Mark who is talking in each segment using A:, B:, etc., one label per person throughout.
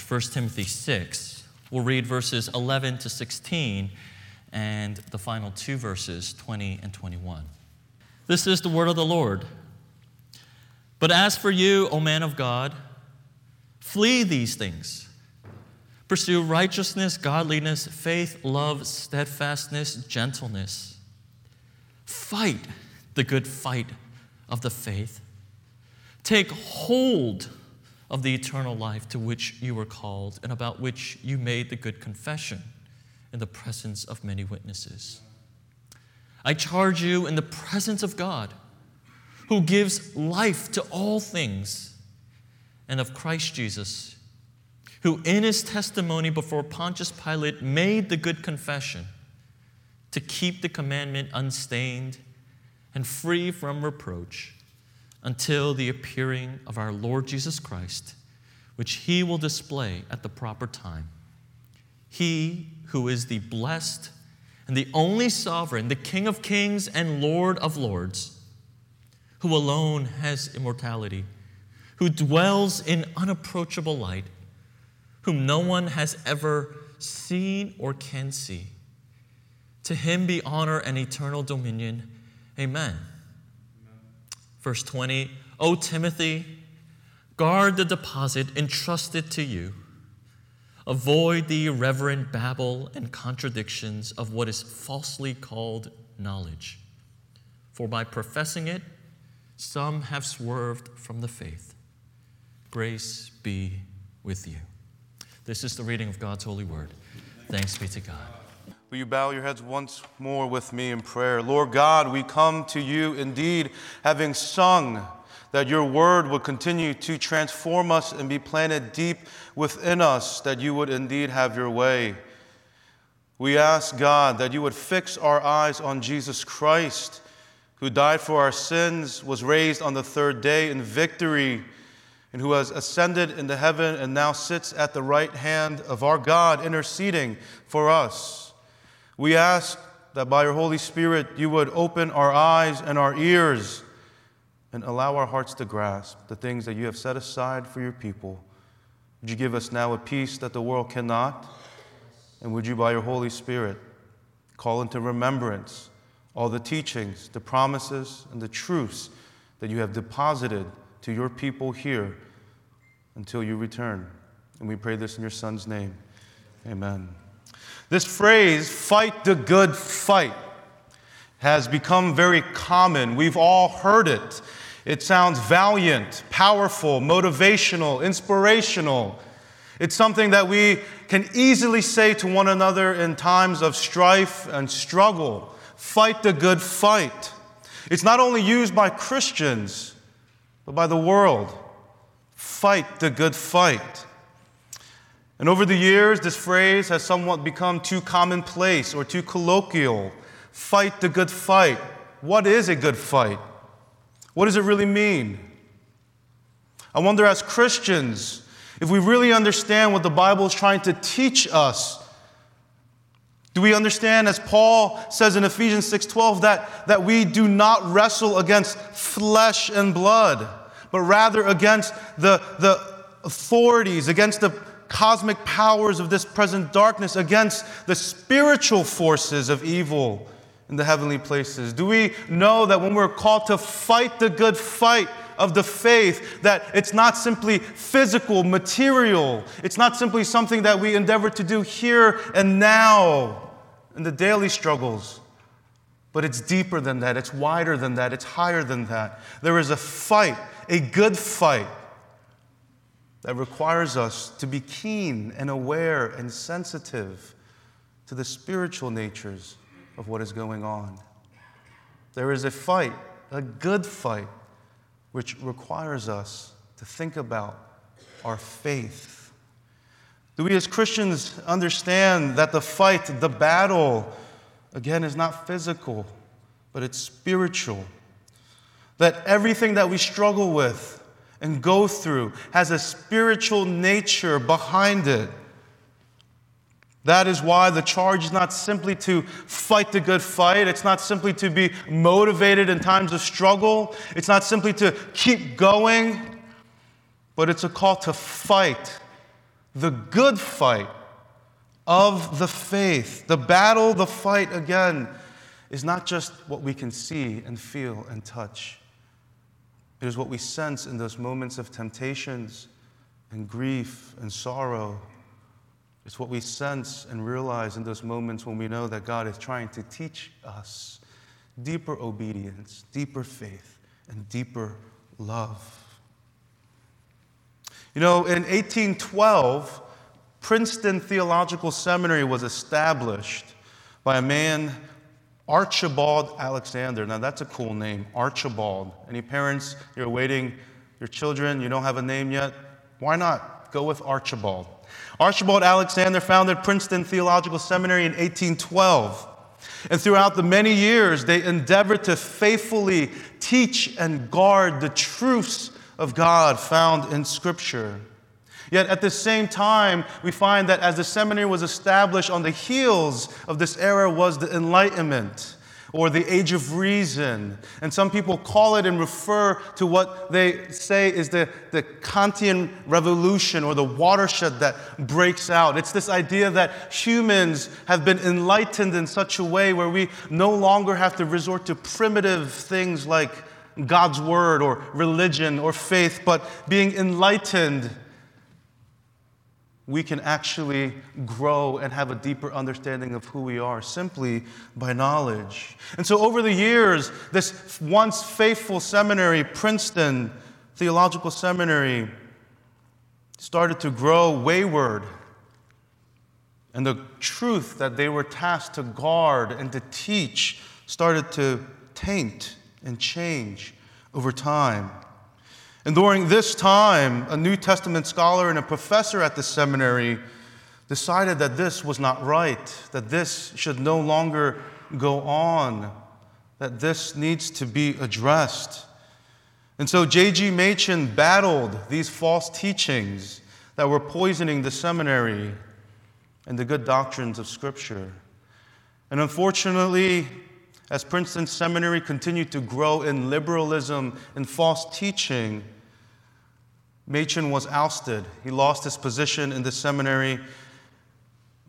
A: 1 Timothy 6. We'll read verses 11 to 16 and the final two verses, 20 and 21. This is the word of the Lord. But as for you, O man of God, flee these things. Pursue righteousness, godliness, faith, love, steadfastness, gentleness. Fight the good fight of the faith. Take hold of the eternal life to which you were called and about which you made the good confession in the presence of many witnesses. I charge you in the presence of God, who gives life to all things, and of Christ Jesus, who in his testimony before Pontius Pilate made the good confession to keep the commandment unstained and free from reproach until the appearing of our Lord Jesus Christ, which he will display at the proper time. He who is the blessed and the only sovereign, the King of kings and Lord of lords, who alone has immortality, who dwells in unapproachable light, whom no one has ever seen or can see. To him be honor and eternal dominion. Amen. Verse 20 O Timothy, guard the deposit entrusted to you. Avoid the irreverent babble and contradictions of what is falsely called knowledge. For by professing it, some have swerved from the faith. Grace be with you. This is the reading of God's holy word. Thanks be to God.
B: Will you bow your heads once more with me in prayer? Lord God, we come to you indeed having sung that your word would continue to transform us and be planted deep within us, that you would indeed have your way. We ask, God, that you would fix our eyes on Jesus Christ, who died for our sins, was raised on the third day in victory, and who has ascended into heaven and now sits at the right hand of our God, interceding for us. We ask that by your Holy Spirit you would open our eyes and our ears and allow our hearts to grasp the things that you have set aside for your people. Would you give us now a peace that the world cannot? And would you, by your Holy Spirit, call into remembrance all the teachings, the promises, and the truths that you have deposited to your people here until you return? And we pray this in your Son's name. Amen. This phrase, fight the good fight, has become very common. We've all heard it. It sounds valiant, powerful, motivational, inspirational. It's something that we can easily say to one another in times of strife and struggle. Fight the good fight. It's not only used by Christians, but by the world. Fight the good fight. And over the years, this phrase has somewhat become too commonplace or too colloquial. Fight the good fight. What is a good fight? What does it really mean? I wonder, as Christians, if we really understand what the Bible is trying to teach us. Do we understand, as Paul says in Ephesians 6:12, that, that we do not wrestle against flesh and blood, but rather against the, the authorities, against the cosmic powers of this present darkness, against the spiritual forces of evil in the heavenly places? Do we know that when we're called to fight the good fight of the faith, that it's not simply physical, material, it's not simply something that we endeavor to do here and now in the daily struggles, but it's deeper than that, it's wider than that, it's higher than that. There is a fight, a good fight. That requires us to be keen and aware and sensitive to the spiritual natures of what is going on. There is a fight, a good fight, which requires us to think about our faith. Do we as Christians understand that the fight, the battle, again, is not physical, but it's spiritual? That everything that we struggle with and go through has a spiritual nature behind it. That is why the charge is not simply to fight the good fight. It's not simply to be motivated in times of struggle. It's not simply to keep going, but it's a call to fight the good fight of the faith. The battle, the fight, again, is not just what we can see and feel and touch. It is what we sense in those moments of temptations and grief and sorrow. It's what we sense and realize in those moments when we know that God is trying to teach us deeper obedience, deeper faith, and deeper love. You know, in 1812, Princeton Theological Seminary was established by a man, Archibald Alexander. Now, that's a cool name, Archibald. Any parents, you're awaiting your children, you don't have a name yet? Why not go with Archibald? Archibald Alexander founded Princeton Theological Seminary in 1812. And throughout the many years, they endeavored to faithfully teach and guard the truths of God found in Scripture. Yet at the same time, we find that as the seminary was established on the heels of this era was the Enlightenment or the Age of Reason. And some people call it and refer to what they say is the, the Kantian revolution or the watershed that breaks out. It's this idea that humans have been enlightened in such a way where we no longer have to resort to primitive things like God's word or religion or faith, but being enlightened we can actually grow and have a deeper understanding of who we are simply by knowledge. And so, over the years, this once faithful seminary, Princeton Theological Seminary, started to grow wayward. And the truth that they were tasked to guard and to teach started to taint and change over time. And during this time, a New Testament scholar and a professor at the seminary decided that this was not right, that this should no longer go on, that this needs to be addressed. And so J.G. Machen battled these false teachings that were poisoning the seminary and the good doctrines of Scripture. And unfortunately, as Princeton Seminary continued to grow in liberalism and false teaching, Machen was ousted. He lost his position in the seminary.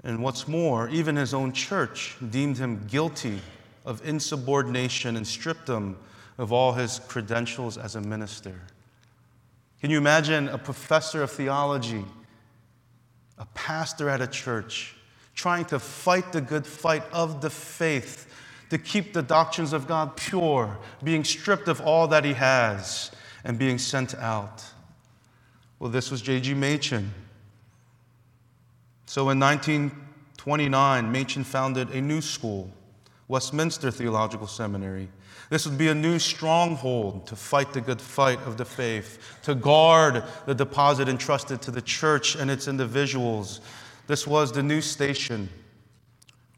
B: And what's more, even his own church deemed him guilty of insubordination and stripped him of all his credentials as a minister. Can you imagine a professor of theology, a pastor at a church, trying to fight the good fight of the faith to keep the doctrines of God pure, being stripped of all that he has, and being sent out? Well, this was J.G. Machen. So in 1929, Machen founded a new school, Westminster Theological Seminary. This would be a new stronghold to fight the good fight of the faith, to guard the deposit entrusted to the church and its individuals. This was the new station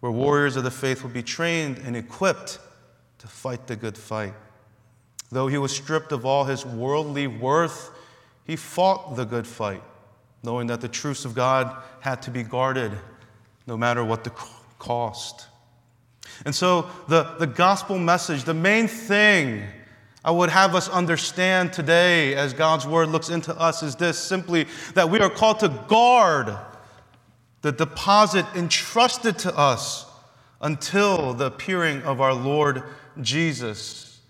B: where warriors of the faith will be trained and equipped to fight the good fight. Though he was stripped of all his worldly worth, he fought the good fight, knowing that the truths of God had to be guarded no matter what the cost. And so, the, the gospel message, the main thing I would have us understand today as God's word looks into us is this simply that we are called to guard the deposit entrusted to us until the appearing of our Lord Jesus.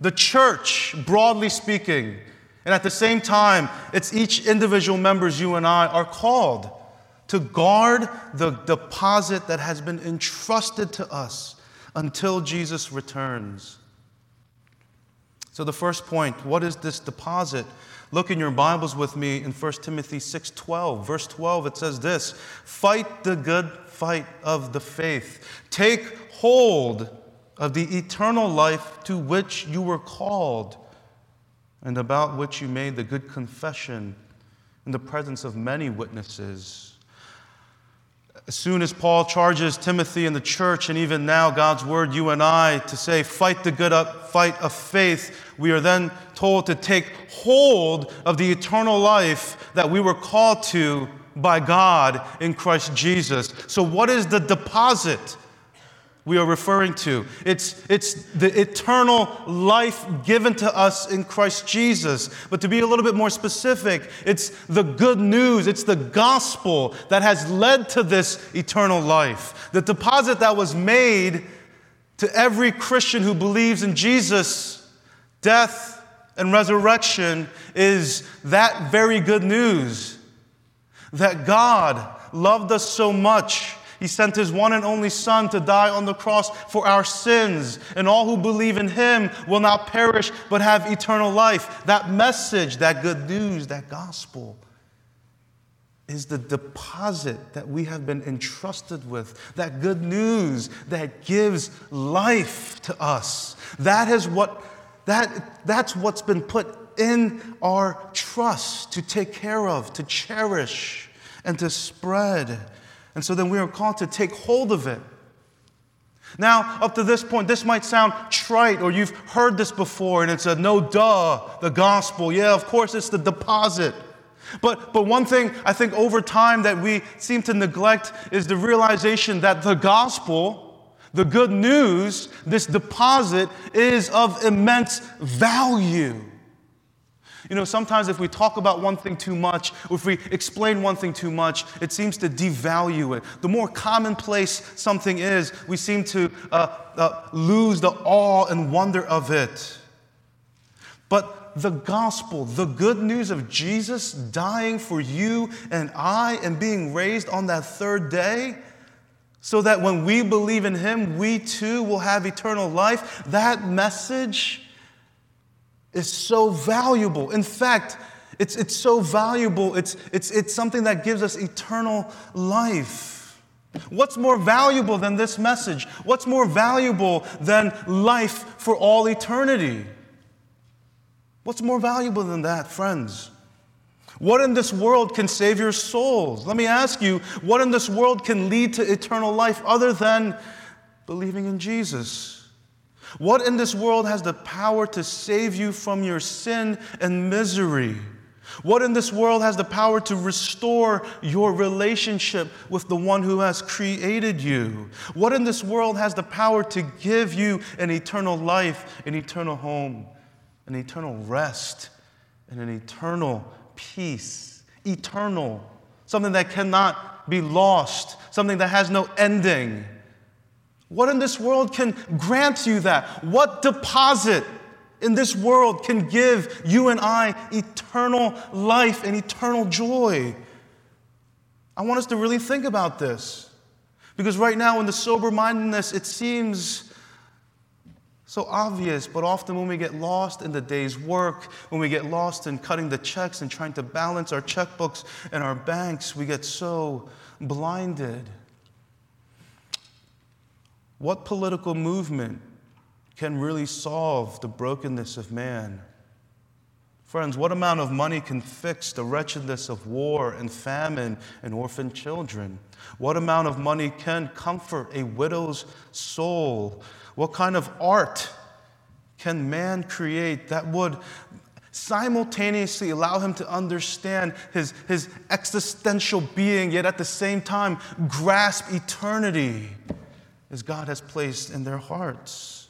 B: The church, broadly speaking, and at the same time, it's each individual members, you and I, are called to guard the deposit that has been entrusted to us until Jesus returns. So, the first point what is this deposit? Look in your Bibles with me in 1 Timothy 6:12. Verse 12 it says this, "Fight the good fight of the faith. Take hold of the eternal life to which you were called." and about which you made the good confession in the presence of many witnesses. As soon as Paul charges Timothy and the church, and even now God's word, you and I, to say, fight the good up, fight of faith, we are then told to take hold of the eternal life that we were called to by God in Christ Jesus. So, what is the deposit we are referring to. It's, it's the eternal life given to us in Christ Jesus. But to be a little bit more specific, it's the good news, it's the gospel that has led to this eternal life. The deposit that was made to every Christian who believes in Jesus, death, and resurrection is that very good news that God loved us so much he sent his one and only Son to die on the cross for our sins, and all who believe in him will not perish but have eternal life. That message, that good news, that gospel is the deposit that we have been entrusted with, that good news that gives life to us. That is what that, that's what's been put in our trust to take care of, to cherish, and to spread. And so then we are called to take hold of it. Now, up to this point, this might sound trite or you've heard this before and it's a no duh, the gospel. Yeah, of course, it's the deposit. But, but one thing I think over time that we seem to neglect is the realization that the gospel, the good news, this deposit is of immense value. You know, sometimes if we talk about one thing too much, or if we explain one thing too much, it seems to devalue it. The more commonplace something is, we seem to uh, uh, lose the awe and wonder of it. But the gospel, the good news of Jesus dying for you and I and being raised on that third day, so that when we believe in Him, we too will have eternal life, that message is so valuable. In fact, it's, it's so valuable, it's, it's, it's something that gives us eternal life. What's more valuable than this message? What's more valuable than life for all eternity? What's more valuable than that, friends? What in this world can save your souls? Let me ask you, what in this world can lead to eternal life other than believing in Jesus? What in this world has the power to save you from your sin and misery? What in this world has the power to restore your relationship with the one who has created you? What in this world has the power to give you an eternal life, an eternal home, an eternal rest, and an eternal peace? Eternal, something that cannot be lost, something that has no ending. What in this world can grant you that? What deposit in this world can give you and I eternal life and eternal joy? I want us to really think about this. Because right now, in the sober mindedness, it seems so obvious, but often when we get lost in the day's work, when we get lost in cutting the checks and trying to balance our checkbooks and our banks, we get so blinded. What political movement can really solve the brokenness of man? Friends, what amount of money can fix the wretchedness of war and famine and orphan children? What amount of money can comfort a widow's soul? What kind of art can man create that would simultaneously allow him to understand his, his existential being, yet at the same time grasp eternity? As God has placed in their hearts?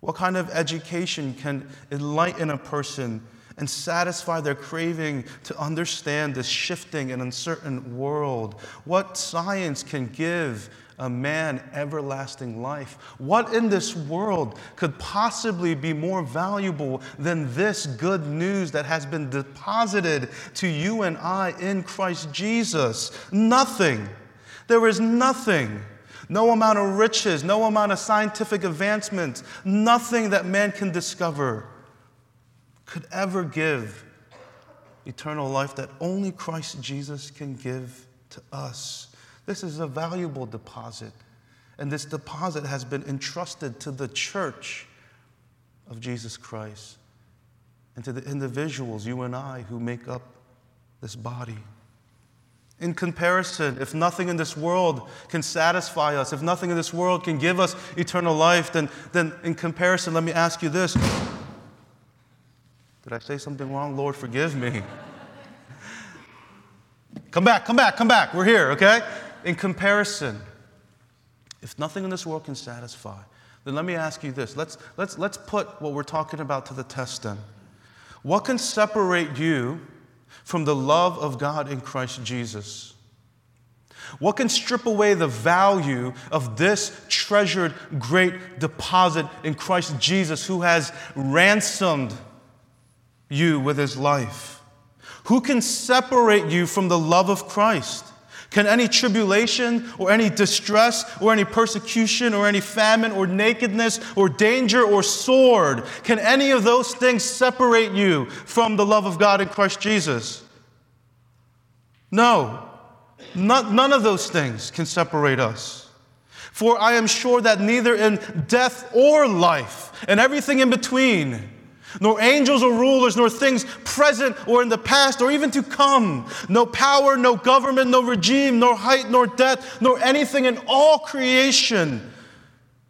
B: What kind of education can enlighten a person and satisfy their craving to understand this shifting and uncertain world? What science can give a man everlasting life? What in this world could possibly be more valuable than this good news that has been deposited to you and I in Christ Jesus? Nothing. There is nothing no amount of riches, no amount of scientific advancements, nothing that man can discover could ever give eternal life that only Christ Jesus can give to us. This is a valuable deposit, and this deposit has been entrusted to the church of Jesus Christ and to the individuals, you and I, who make up this body. In comparison, if nothing in this world can satisfy us, if nothing in this world can give us eternal life, then, then in comparison, let me ask you this. Did I say something wrong? Lord, forgive me. come back, come back, come back. We're here, okay? In comparison, If nothing in this world can satisfy, then let me ask you this. Let's, let's, let's put what we're talking about to the test then. What can separate you from the love of God in Christ Jesus? What can strip away the value of this treasured great deposit in Christ Jesus who has ransomed you with his life? Who can separate you from the love of Christ? Can any tribulation or any distress or any persecution or any famine or nakedness or danger or sword, can any of those things separate you from the love of God in Christ Jesus? No. None, none of those things can separate us. For I am sure that neither in death or life, and everything in between, nor angels or rulers, nor things present or in the past or even to come, no power, no government, no regime, nor height, nor depth, nor anything in all creation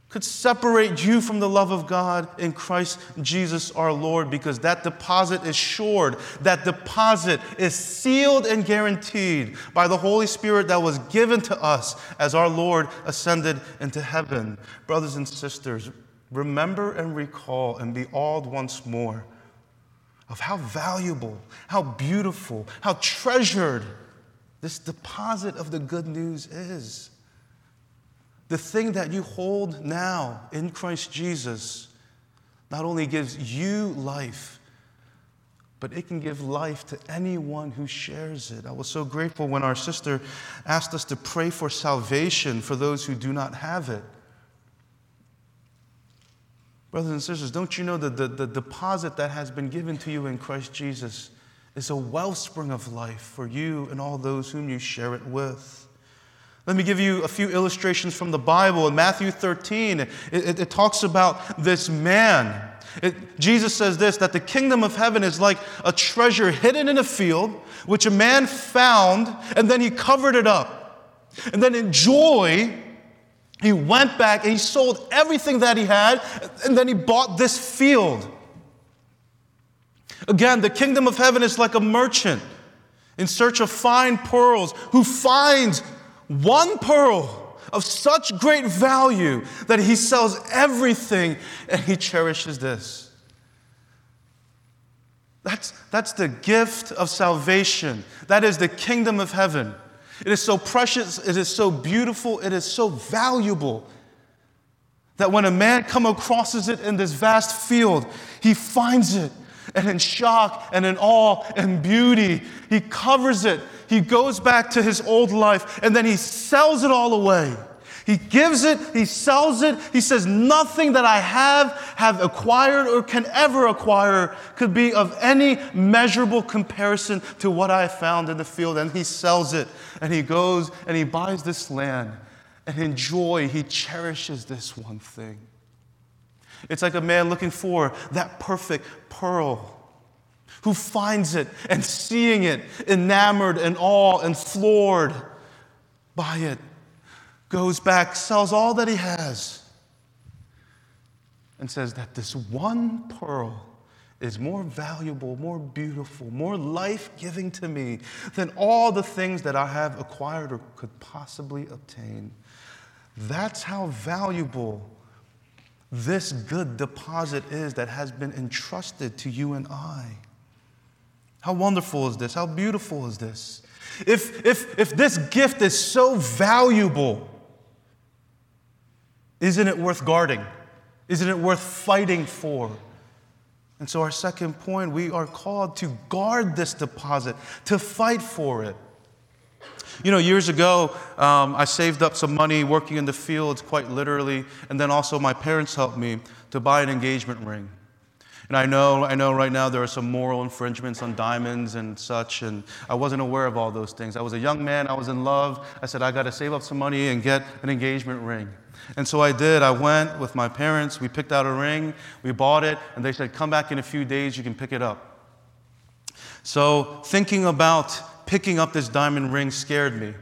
B: could separate you from the love of God in Christ Jesus our Lord because that deposit is shored. That deposit is sealed and guaranteed by the Holy Spirit that was given to us as our Lord ascended into heaven. Brothers and sisters, remember and recall and be awed once more of how valuable, how beautiful, how treasured this deposit of the good news is. The thing that you hold now in Christ Jesus not only gives you life, but it can give life to anyone who shares it. I was so grateful when our sister asked us to pray for salvation for those who do not have it. Brothers and sisters, don't you know that the, the deposit that has been given to you in Christ Jesus is a wellspring of life for you and all those whom you share it with? Let me give you a few illustrations from the Bible. In Matthew 13, it, it, it talks about this man. It, Jesus says this that the kingdom of heaven is like a treasure hidden in a field, which a man found, and then he covered it up. And then in joy, he went back and he sold everything that he had, and then he bought this field. Again, the kingdom of heaven is like a merchant in search of fine pearls who finds one pearl of such great value that he sells everything and he cherishes this. That's, that's the gift of salvation. That is the kingdom of heaven. It is so precious, it is so beautiful, it is so valuable that when a man come across it in this vast field, he finds it and in shock and in awe and beauty, he covers it he goes back to his old life and then he sells it all away. He gives it, he sells it. He says, Nothing that I have, have acquired, or can ever acquire could be of any measurable comparison to what I found in the field. And he sells it, and he goes and he buys this land. And in joy, he cherishes this one thing. It's like a man looking for that perfect pearl who finds it and seeing it, enamored and awe and floored by it, goes back, sells all that he has, and says that this one pearl is more valuable, more beautiful, more life giving to me than all the things that I have acquired or could possibly obtain. That's how valuable this good deposit is that has been entrusted to you and I. How wonderful is this? How beautiful is this? If, if, if this gift is so valuable, isn't it worth guarding? Isn't it worth fighting for? And so, our second point, we are called to guard this deposit, to fight for it. You know, years ago, um, I saved up some money working in the fields, quite literally, and then also my parents helped me to buy an engagement ring. And I know, I know right now there are some moral infringements on diamonds and such, and I wasn't aware of all those things. I was a young man, I was in love. I said, I got to save up some money and get an engagement ring. And so I did. I went with my parents, we picked out a ring, we bought it, and they said, Come back in a few days, you can pick it up. So thinking about picking up this diamond ring scared me.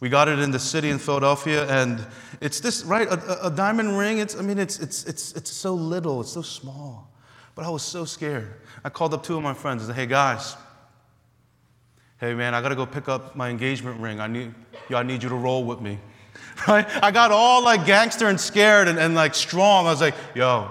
B: We got it in the city in Philadelphia, and it's this, right? A, a, diamond ring, it's, I mean, it's, it's, it's, it's so little, it's so small. But I was so scared. I called up two of my friends and said, hey, guys, hey, man, I got to go pick up my engagement ring. I need, I need you to roll with me. right? I got all like gangster and scared and, and like strong. I was like, yo,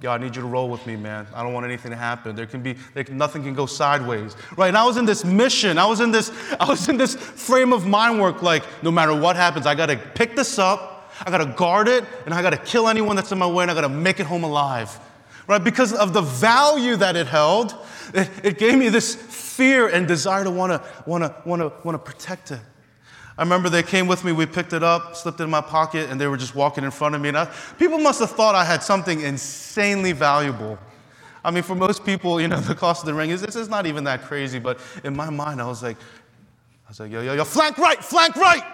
B: yo, I need you to roll with me, man. I don't want anything to happen. There can be, there can, nothing can go sideways, right? And I was in this mission. I was in this, I was in this frame of mind work. Like, no matter what happens, I got to pick this up. I got to guard it, and I got to kill anyone that's in my way, and I got to make it home alive, right? Because of the value that it held, it, it gave me this fear and desire to want to, want to, want to, want to protect it. I remember they came with me, we picked it up, slipped it in my pocket, and they were just walking in front of me. And I, people must have thought I had something insanely valuable. I mean, for most people, you know, the cost of the ring is this is not even that crazy, but in my mind, I was like, I was like, yo, yo, yo, flank right, flank right.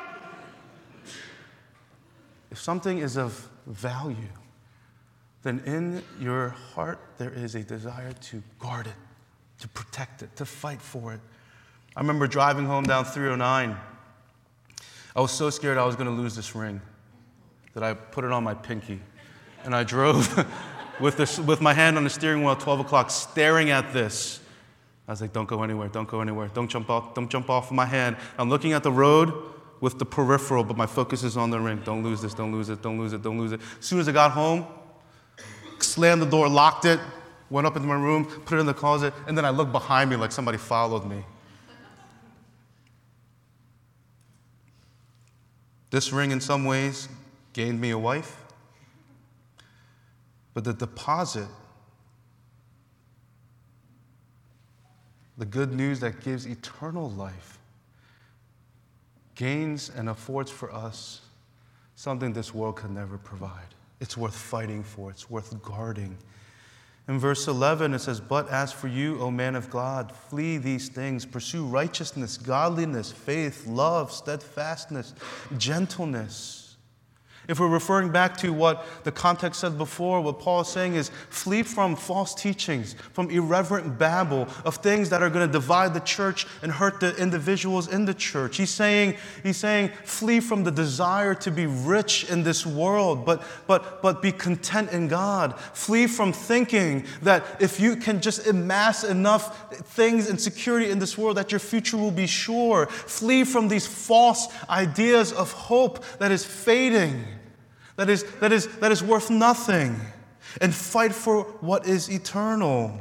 B: If something is of value, then in your heart there is a desire to guard it, to protect it, to fight for it. I remember driving home down 309 I was so scared I was going to lose this ring that I put it on my pinky. And I drove with, this, with my hand on the steering wheel at 12 o'clock, staring at this. I was like, don't go anywhere, don't go anywhere, don't jump off, don't jump off of my hand. I'm looking at the road with the peripheral, but my focus is on the ring. Don't lose this, don't lose it, don't lose it, don't lose it. As soon as I got home, slammed the door, locked it, went up into my room, put it in the closet, and then I looked behind me like somebody followed me. This ring, in some ways, gained me a wife, but the deposit, the good news that gives eternal life, gains and affords for us something this world can never provide. It's worth fighting for, it's worth guarding. In verse 11, it says, But as for you, O man of God, flee these things, pursue righteousness, godliness, faith, love, steadfastness, gentleness. If we're referring back to what the context said before, what Paul is saying is flee from false teachings, from irreverent babble of things that are going to divide the church and hurt the individuals in the church. He's saying, he's saying flee from the desire to be rich in this world, but, but, but be content in God. Flee from thinking that if you can just amass enough things and security in this world, that your future will be sure. Flee from these false ideas of hope that is fading that is, that is, that is worth nothing, and fight for what is eternal.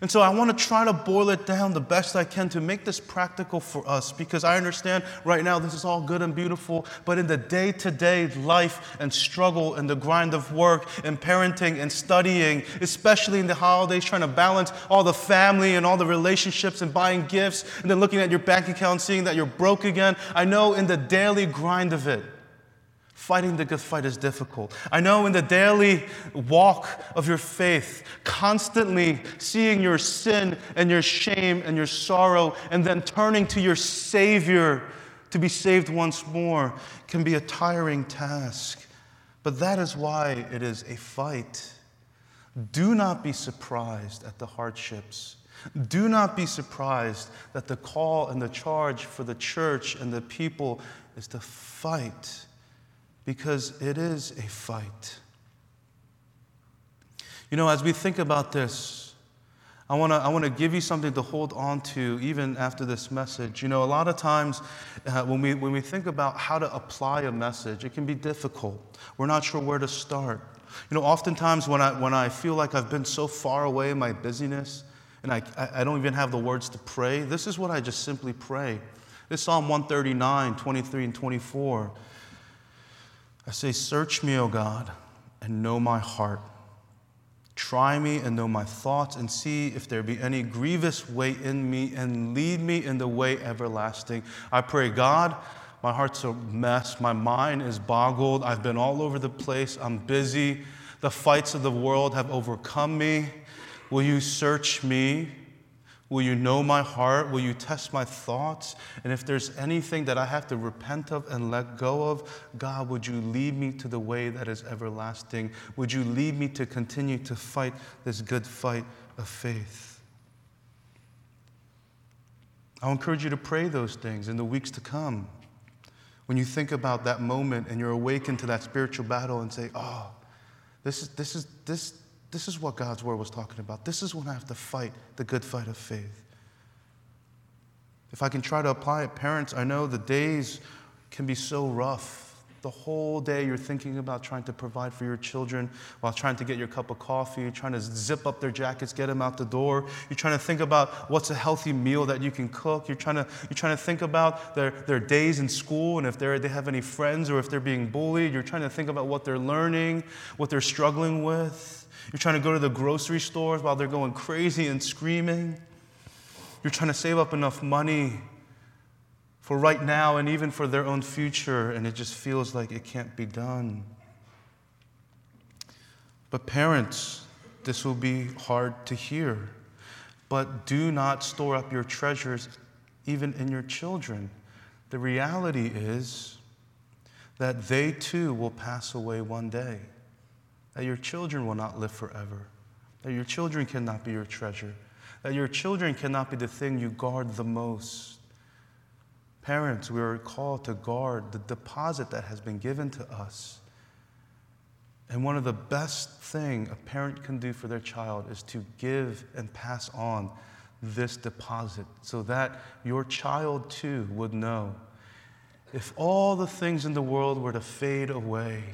B: And so I want to try to boil it down the best I can to make this practical for us because I understand right now this is all good and beautiful, but in the day to day life and struggle and the grind of work and parenting and studying, especially in the holidays, trying to balance all the family and all the relationships and buying gifts and then looking at your bank account, seeing that you're broke again, I know in the daily grind of it, Fighting the good fight is difficult. I know in the daily walk of your faith, constantly seeing your sin and your shame and your sorrow, and then turning to your Savior to be saved once more can be a tiring task. But that is why it is a fight. Do not be surprised at the hardships. Do not be surprised that the call and the charge for the church and the people is to fight because it is a fight. You know, as we think about this, I want to I wanna give you something to hold on to even after this message. You know, a lot of times uh, when, we, when we think about how to apply a message, it can be difficult. We're not sure where to start. You know, oftentimes when I, when I feel like I've been so far away in my busyness and I, I don't even have the words to pray, this is what I just simply pray. This Psalm 139, 23, and 24. I say, Search me, O God, and know my heart. Try me and know my thoughts, and see if there be any grievous way in me, and lead me in the way everlasting. I pray, God, my heart's a mess. My mind is boggled. I've been all over the place. I'm busy. The fights of the world have overcome me. Will you search me? Will you know my heart? Will you test my thoughts? And if there's anything that I have to repent of and let go of, God, would you lead me to the way that is everlasting? Would you lead me to continue to fight this good fight of faith? I'll encourage you to pray those things in the weeks to come. When you think about that moment and you're awakened to that spiritual battle and say, oh, this is, this is, this, this is what God's word was talking about. This is when I have to fight the good fight of faith. If I can try to apply it, parents, I know the days can be so rough. The whole day you're thinking about trying to provide for your children while trying to get your cup of coffee, you're trying to zip up their jackets, get them out the door. You're trying to think about what's a healthy meal that you can cook. You're trying to, you're trying to think about their, their days in school and if they're, they have any friends or if they're being bullied. You're trying to think about what they're learning, what they're struggling with. You're trying to go to the grocery stores while they're going crazy and screaming. You're trying to save up enough money for right now and even for their own future, and it just feels like it can't be done. But, parents, this will be hard to hear. But do not store up your treasures even in your children. The reality is that they too will pass away one day, that your children will not live forever, that your children cannot be your treasure, that your children cannot be the thing you guard the most. Parents, we are called to guard the deposit that has been given to us. And one of the best thing a parent can do for their child is to give and pass on this deposit so that your child too would know if all the things in the world were to fade away,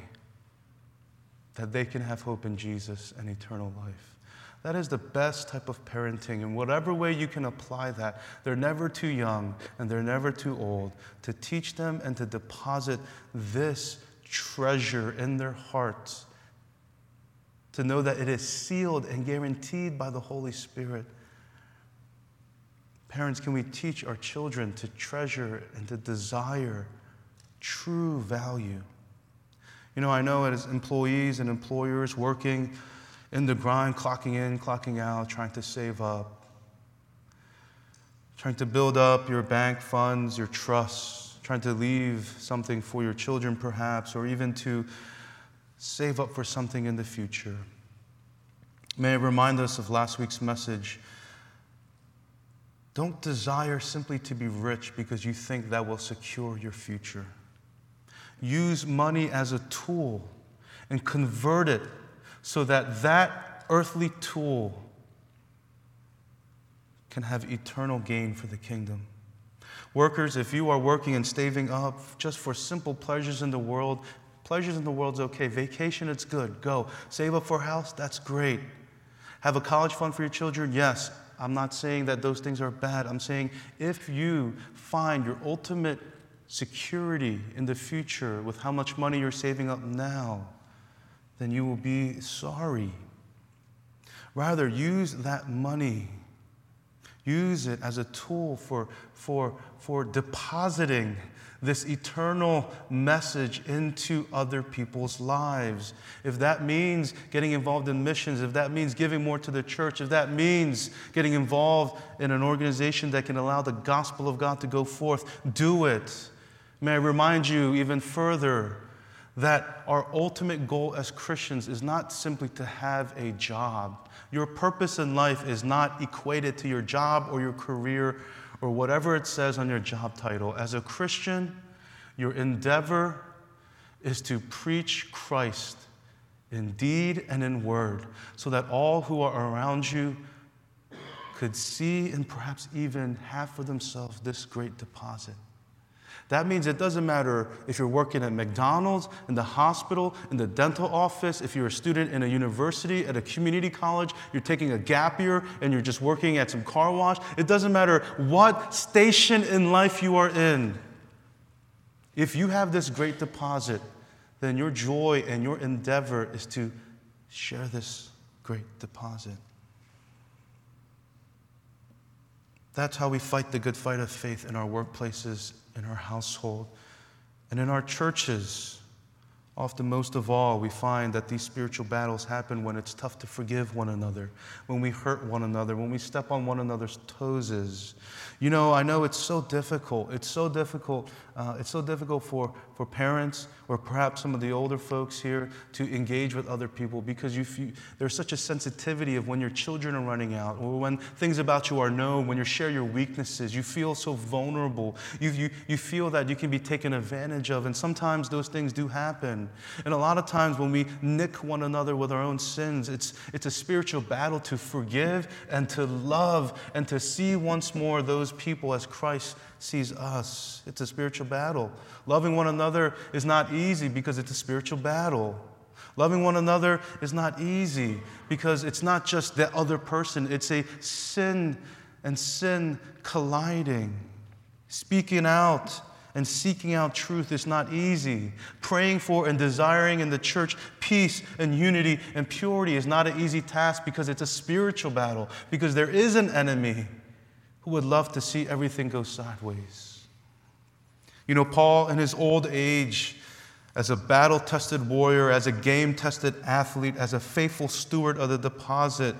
B: that they can have hope in Jesus and eternal life. That is the best type of parenting. In whatever way you can apply that, they're never too young and they're never too old to teach them and to deposit this treasure in their hearts, to know that it is sealed and guaranteed by the Holy Spirit. Parents, can we teach our children to treasure and to desire true value? You know, I know as employees and employers working, in the grind, clocking in, clocking out, trying to save up, trying to build up your bank funds, your trusts, trying to leave something for your children, perhaps, or even to save up for something in the future. May it remind us of last week's message. Don't desire simply to be rich because you think that will secure your future. Use money as a tool and convert it so that that earthly tool can have eternal gain for the kingdom. Workers, if you are working and saving up just for simple pleasures in the world, pleasures in the world's okay. Vacation, it's good. Go. Save up for a house, that's great. Have a college fund for your children? Yes. I'm not saying that those things are bad. I'm saying if you find your ultimate security in the future with how much money you're saving up now, then you will be sorry. Rather, use that money. Use it as a tool for, for, for depositing this eternal message into other people's lives. If that means getting involved in missions, if that means giving more to the church, if that means getting involved in an organization that can allow the gospel of God to go forth, do it. May I remind you even further that our ultimate goal as Christians is not simply to have a job. Your purpose in life is not equated to your job or your career or whatever it says on your job title. As a Christian, your endeavor is to preach Christ in deed and in word so that all who are around you could see and perhaps even have for themselves this great deposit. That means it doesn't matter if you're working at McDonald's, in the hospital, in the dental office, if you're a student in a university, at a community college, you're taking a gap year, and you're just working at some car wash. It doesn't matter what station in life you are in. If you have this great deposit, then your joy and your endeavor is to share this great deposit. That's how we fight the good fight of faith in our workplaces in our household, and in our churches. Often, most of all, we find that these spiritual battles happen when it's tough to forgive one another, when we hurt one another, when we step on one another's toes. You know, I know it's so difficult. It's so difficult. Uh, it's so difficult for, for parents or perhaps some of the older folks here to engage with other people because you feel, there's such a sensitivity of when your children are running out or when things about you are known, when you share your weaknesses. You feel so vulnerable. You, you, you feel that you can be taken advantage of, and sometimes those things do happen. And a lot of times when we nick one another with our own sins, it's, it's a spiritual battle to forgive and to love and to see once more those people as Christ sees us. It's a spiritual battle. Loving one another is not easy because it's a spiritual battle. Loving one another is not easy because it's not just the other person, it's a sin and sin colliding. Speaking out and seeking out truth is not easy. Praying for and desiring in the church peace and unity and purity is not an easy task because it's a spiritual battle, because there is an enemy who would love to see everything go sideways. You know, Paul, in his old age, as a battle tested warrior, as a game tested athlete, as a faithful steward of the deposit,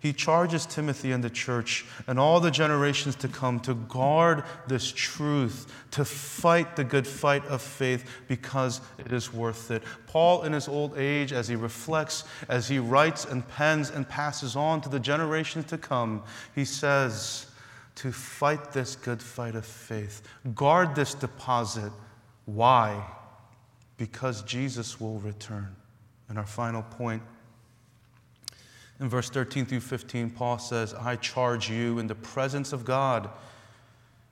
B: he charges Timothy and the church and all the generations to come to guard this truth, to fight the good fight of faith because it is worth it. Paul, in his old age, as he reflects, as he writes and pens and passes on to the generations to come, he says, to fight this good fight of faith, guard this deposit. Why? because Jesus will return. And our final point in verse 13 through 15, Paul says, I charge you in the presence of God,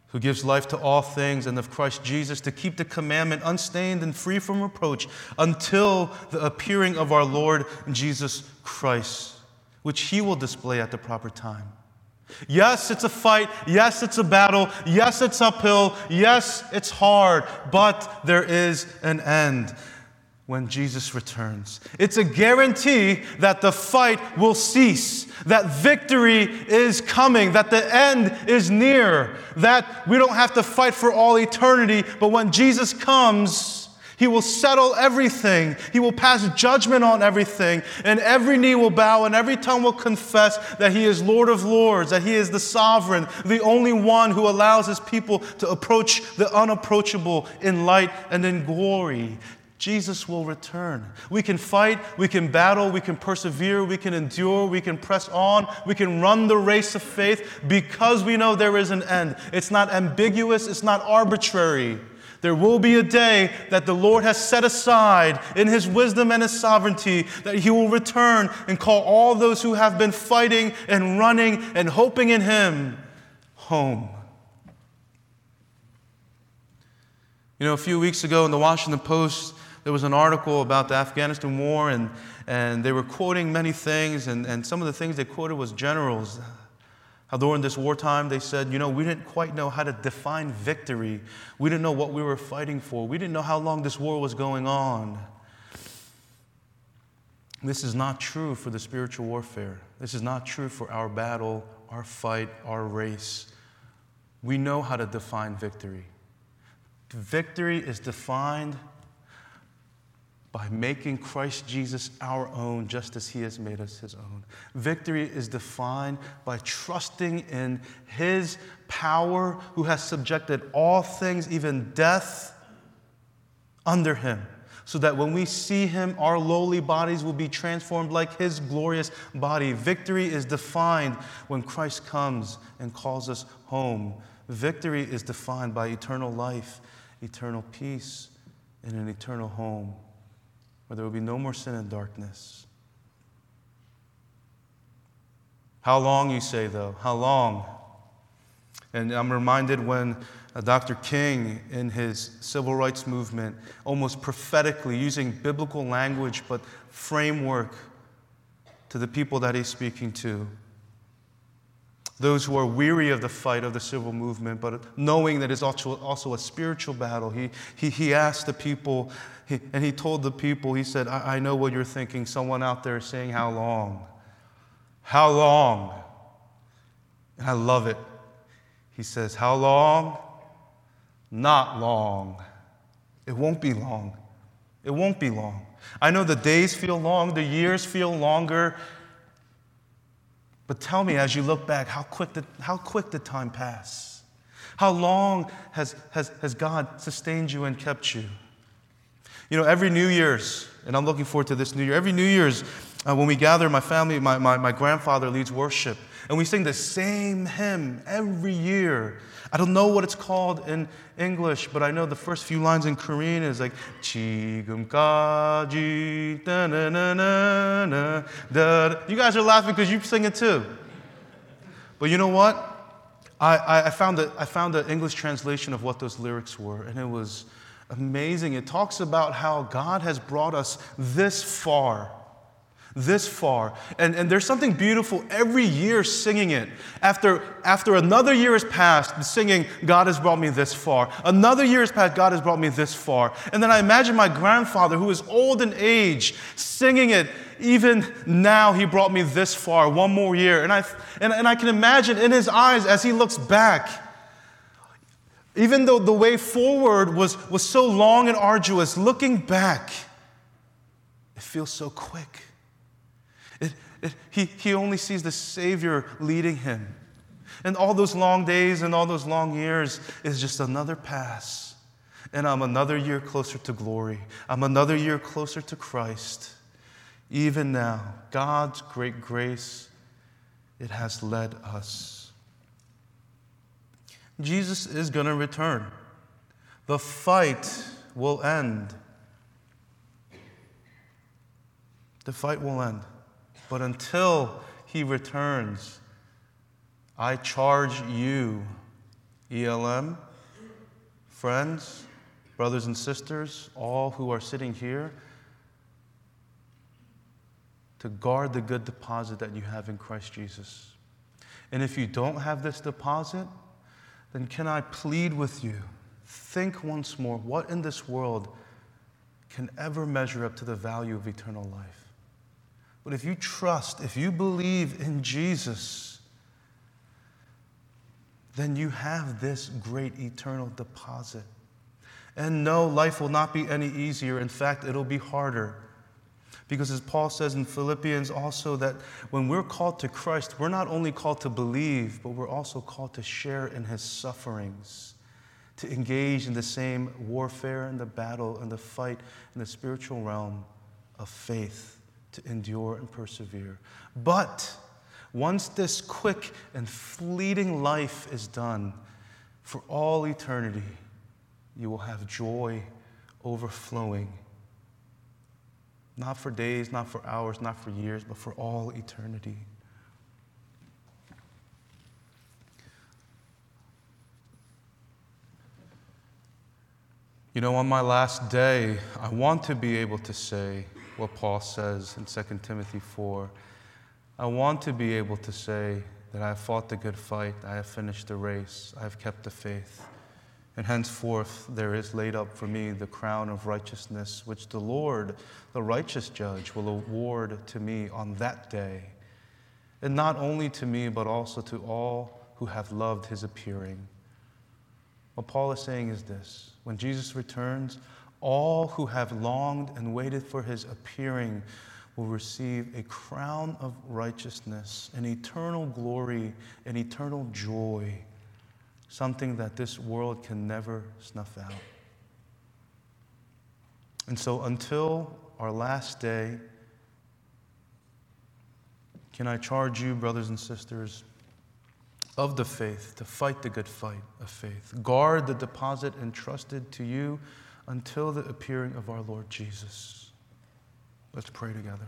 B: who gives life to all things, and of Christ Jesus, to keep the commandment unstained and free from reproach until the appearing of our Lord Jesus Christ, which he will display at the proper time. Yes, it's a fight. Yes, it's a battle. Yes, it's uphill. Yes, it's hard. But there is an end when Jesus returns. It's a guarantee that the fight will cease, that victory is coming, that the end is near, that we don't have to fight for all eternity, but when Jesus comes, he will settle everything. He will pass judgment on everything. And every knee will bow and every tongue will confess that He is Lord of Lords, that He is the sovereign, the only one who allows His people to approach the unapproachable in light and in glory. Jesus will return. We can fight, we can battle, we can persevere, we can endure, we can press on, we can run the race of faith because we know there is an end. It's not ambiguous, it's not arbitrary. There will be a day that the Lord has set aside in His wisdom and His sovereignty that He will return and call all those who have been fighting and running and hoping in Him home. You know, a few weeks ago in the Washington Post, there was an article about the Afghanistan war, and, and they were quoting many things, and, and some of the things they quoted was generals how during this wartime they said, you know, we didn't quite know how to define victory. We didn't know what we were fighting for. We didn't know how long this war was going on. This is not true for the spiritual warfare. This is not true for our battle, our fight, our race. We know how to define victory. Victory is defined by making Christ Jesus our own, just as He has made us His own. Victory is defined by trusting in His power, who has subjected all things, even death, under Him. So that when we see Him, our lowly bodies will be transformed like His glorious body. Victory is defined when Christ comes and calls us home. Victory is defined by eternal life, eternal peace, and an eternal home where there will be no more sin and darkness. How long, you say, though? How long? And I'm reminded when uh, Dr. King, in his civil rights movement, almost prophetically using biblical language but framework to the people that he's speaking to, those who are weary of the fight of the civil movement, but knowing that it's also, a spiritual battle. He, he, he asked the people, he, and he told the people, he said, I, I know what you're thinking. Someone out there is saying, How long? How long? And I love it. He says, How long? Not long. It won't be long. It won't be long. I know the days feel long, the years feel longer, but tell me as you look back, how quick did, how quick did time pass? How long has, has, has God sustained you and kept you? You know, every New Year's, and I'm looking forward to this New Year, every New Year's, uh, when we gather, my family, my, my, my grandfather leads worship. And we sing the same hymn every year. I don't know what it's called in English, but I know the first few lines in Korean is like 지금까지 na da. You guys are laughing because you sing it too. But you know what? I, I, found the, I found the English translation of what those lyrics were, and it was amazing. It talks about how God has brought us this far this far. And, and there's something beautiful every year singing it. After, after another year has passed, singing, God has brought me this far. Another year has passed, God has brought me this far. And then I imagine my grandfather, who is old in age, singing it. Even now, he brought me this far, one more year. And I, and, and I can imagine in his eyes as he looks back, even though the way forward was, was so long and arduous, looking back, it feels so quick. He, he only sees the Savior leading him. And all those long days and all those long years is just another pass. And I'm another year closer to glory. I'm another year closer to Christ. Even now, God's great grace, it has led us. Jesus is going to return. The fight will end. The fight will end. But until he returns, I charge you, ELM, friends, brothers and sisters, all who are sitting here, to guard the good deposit that you have in Christ Jesus. And if you don't have this deposit, then can I plead with you? Think once more what in this world can ever measure up to the value of eternal life? But if you trust, if you believe in Jesus, then you have this great eternal deposit. And no, life will not be any easier. In fact, it'll be harder. Because as Paul says in Philippians also, that when we're called to Christ, we're not only called to believe, but we're also called to share in his sufferings, to engage in the same warfare and the battle and the fight in the spiritual realm of faith to endure and persevere. But once this quick and fleeting life is done, for all eternity, you will have joy overflowing. Not for days, not for hours, not for years, but for all eternity. You know, on my last day, I want to be able to say, what Paul says in 2 Timothy 4. I want to be able to say that I have fought the good fight, I have finished the race, I have kept the faith. And henceforth there is laid up for me the crown of righteousness, which the Lord, the righteous judge, will award to me on that day. And not only to me, but also to all who have loved his appearing. What Paul is saying is this when Jesus returns, all who have longed and waited for his appearing will receive a crown of righteousness, an eternal glory, an eternal joy, something that this world can never snuff out. And so, until our last day, can I charge you, brothers and sisters, of the faith to fight the good fight of faith? Guard the deposit entrusted to you until the appearing of our Lord Jesus. Let's pray together.